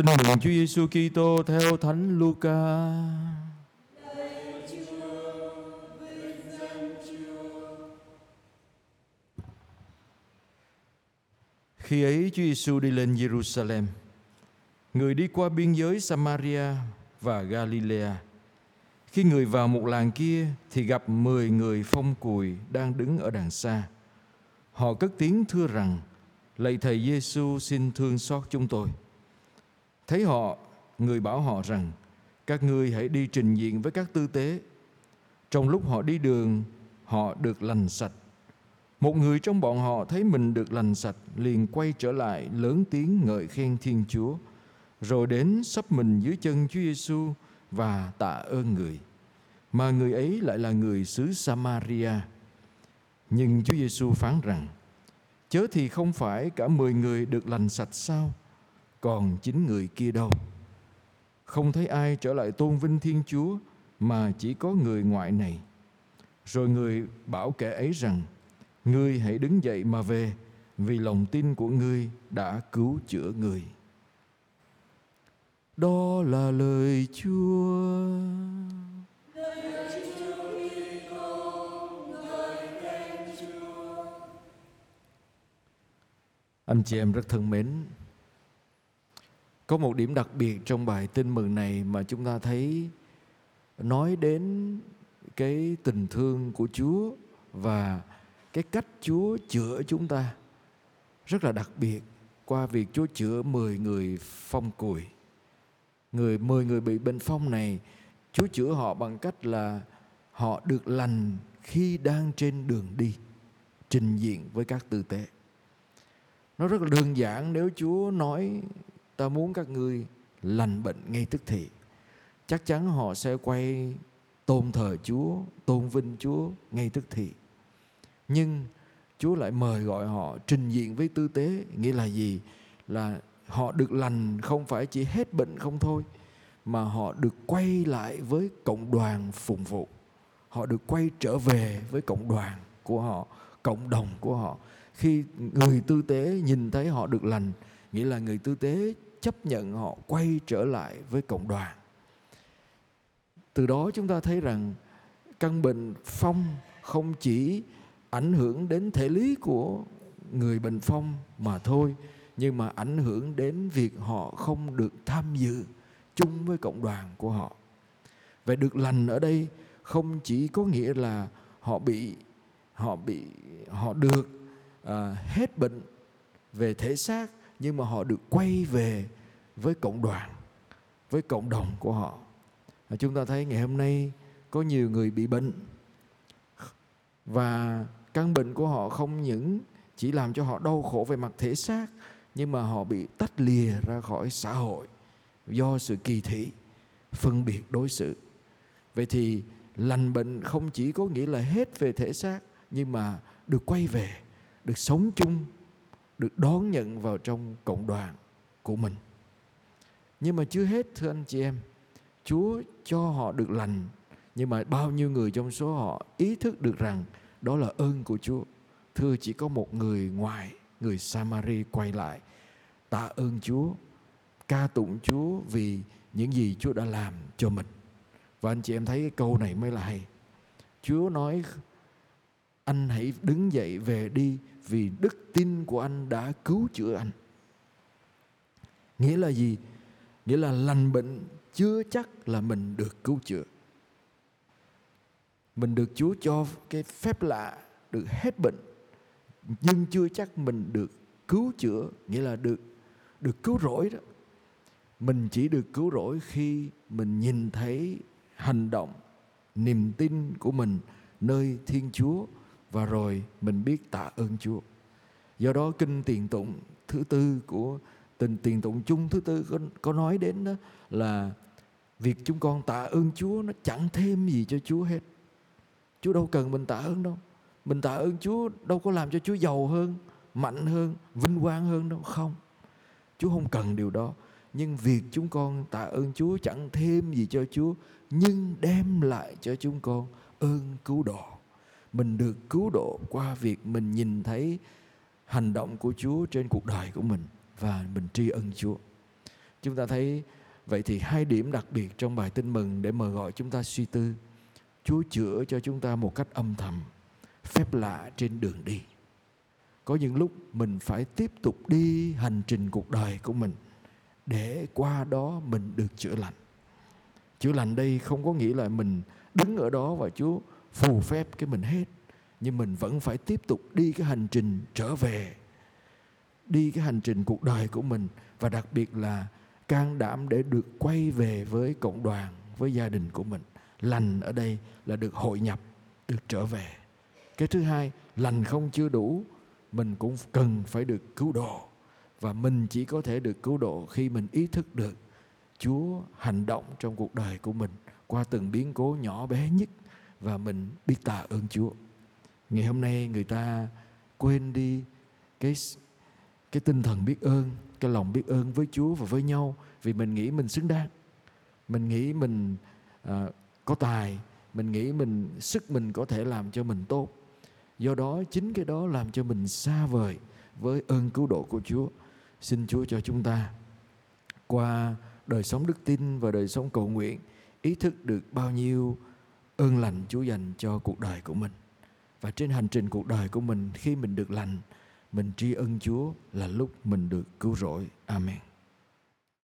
Tin mừng Chúa Giêsu Kitô theo Thánh Luca. Khi ấy Chúa Giêsu đi lên Jerusalem, người đi qua biên giới Samaria và Galilea. Khi người vào một làng kia thì gặp mười người phong cùi đang đứng ở đằng xa. Họ cất tiếng thưa rằng: Lạy thầy Giêsu xin thương xót chúng tôi. Thấy họ, người bảo họ rằng: Các ngươi hãy đi trình diện với các tư tế. Trong lúc họ đi đường, họ được lành sạch. Một người trong bọn họ thấy mình được lành sạch liền quay trở lại lớn tiếng ngợi khen Thiên Chúa, rồi đến sắp mình dưới chân Chúa Giêsu và tạ ơn người. Mà người ấy lại là người xứ Samaria. Nhưng Chúa Giêsu phán rằng: Chớ thì không phải cả mười người được lành sạch sao? Còn chính người kia đâu? Không thấy ai trở lại tôn vinh Thiên Chúa mà chỉ có người ngoại này. Rồi người bảo kẻ ấy rằng: Ngươi hãy đứng dậy mà về, vì lòng tin của ngươi đã cứu chữa người. Đó là lời Chúa. Anh chị em rất thân mến, có một điểm đặc biệt trong bài tin mừng này mà chúng ta thấy nói đến cái tình thương của Chúa và cái cách Chúa chữa chúng ta rất là đặc biệt qua việc Chúa chữa 10 người phong cùi. Người 10 người bị bệnh phong này, Chúa chữa họ bằng cách là họ được lành khi đang trên đường đi, trình diện với các tư tế. Nó rất là đơn giản nếu Chúa nói ta muốn các ngươi lành bệnh ngay tức thì. Chắc chắn họ sẽ quay tôn thờ Chúa, tôn vinh Chúa ngay tức thì. Nhưng Chúa lại mời gọi họ trình diện với tư tế, nghĩa là gì? Là họ được lành không phải chỉ hết bệnh không thôi, mà họ được quay lại với cộng đoàn phụng vụ. Họ được quay trở về với cộng đoàn của họ, cộng đồng của họ khi người tư tế nhìn thấy họ được lành nghĩa là người tư tế chấp nhận họ quay trở lại với cộng đoàn. Từ đó chúng ta thấy rằng căn bệnh phong không chỉ ảnh hưởng đến thể lý của người bệnh phong mà thôi nhưng mà ảnh hưởng đến việc họ không được tham dự chung với cộng đoàn của họ. Vậy được lành ở đây không chỉ có nghĩa là họ bị họ bị họ được à, hết bệnh về thể xác nhưng mà họ được quay về với cộng đoàn, với cộng đồng của họ. Và chúng ta thấy ngày hôm nay có nhiều người bị bệnh. Và căn bệnh của họ không những chỉ làm cho họ đau khổ về mặt thể xác, nhưng mà họ bị tách lìa ra khỏi xã hội do sự kỳ thị, phân biệt đối xử. Vậy thì lành bệnh không chỉ có nghĩa là hết về thể xác, nhưng mà được quay về, được sống chung được đón nhận vào trong cộng đoàn của mình. Nhưng mà chưa hết, thưa anh chị em, chúa cho họ được lành, nhưng mà bao nhiêu người trong số họ ý thức được rằng đó là ơn của chúa. Thưa, chỉ có một người ngoài người samari quay lại, tạ ơn chúa, ca tụng chúa vì những gì chúa đã làm cho mình. Và anh chị em thấy cái câu này mới là hay. Chúa nói anh hãy đứng dậy về đi, vì đức tin của anh đã cứu chữa anh. Nghĩa là gì? Nghĩa là lành bệnh chưa chắc là mình được cứu chữa. Mình được chúa cho cái phép lạ, được hết bệnh, nhưng chưa chắc mình được cứu chữa, nghĩa là được được cứu rỗi đó. Mình chỉ được cứu rỗi khi mình nhìn thấy hành động, niềm tin của mình nơi thiên chúa và rồi mình biết tạ ơn Chúa. Do đó kinh tiền tụng thứ tư của tình tiền tụng chung thứ tư có, có nói đến đó là việc chúng con tạ ơn Chúa nó chẳng thêm gì cho Chúa hết. Chúa đâu cần mình tạ ơn đâu. Mình tạ ơn Chúa đâu có làm cho Chúa giàu hơn, mạnh hơn, vinh quang hơn đâu. Không. Chúa không cần điều đó. Nhưng việc chúng con tạ ơn Chúa chẳng thêm gì cho Chúa nhưng đem lại cho chúng con ơn cứu độ mình được cứu độ qua việc mình nhìn thấy hành động của Chúa trên cuộc đời của mình và mình tri ân Chúa. chúng ta thấy, vậy thì hai điểm đặc biệt trong bài tin mừng để mời gọi chúng ta suy tư. Chúa chữa cho chúng ta một cách âm thầm, phép lạ trên đường đi. Có những lúc mình phải tiếp tục đi hành trình cuộc đời của mình để qua đó mình được chữa lành. Chữa lành đây không có nghĩa là mình đứng ở đó và chúa phù phép cái mình hết. Nhưng mình vẫn phải tiếp tục đi cái hành trình trở về, đi cái hành trình cuộc đời của mình. Và đặc biệt là can đảm để được quay về với cộng đoàn, với gia đình của mình. Lành ở đây là được hội nhập, được trở về. Cái thứ hai, lành không chưa đủ, mình cũng cần phải được cứu độ. Và mình chỉ có thể được cứu độ khi mình ý thức được Chúa hành động trong cuộc đời của mình qua từng biến cố nhỏ bé nhất và mình biết tạ ơn Chúa. Ngày hôm nay người ta quên đi cái cái tinh thần biết ơn, cái lòng biết ơn với Chúa và với nhau vì mình nghĩ mình xứng đáng. Mình nghĩ mình à, có tài, mình nghĩ mình sức mình có thể làm cho mình tốt. Do đó chính cái đó làm cho mình xa vời với ơn cứu độ của Chúa. Xin Chúa cho chúng ta qua đời sống đức tin và đời sống cầu nguyện ý thức được bao nhiêu ơn lành Chúa dành cho cuộc đời của mình. Và trên hành trình cuộc đời của mình khi mình được lành, mình tri ân Chúa là lúc mình được cứu rỗi. Amen.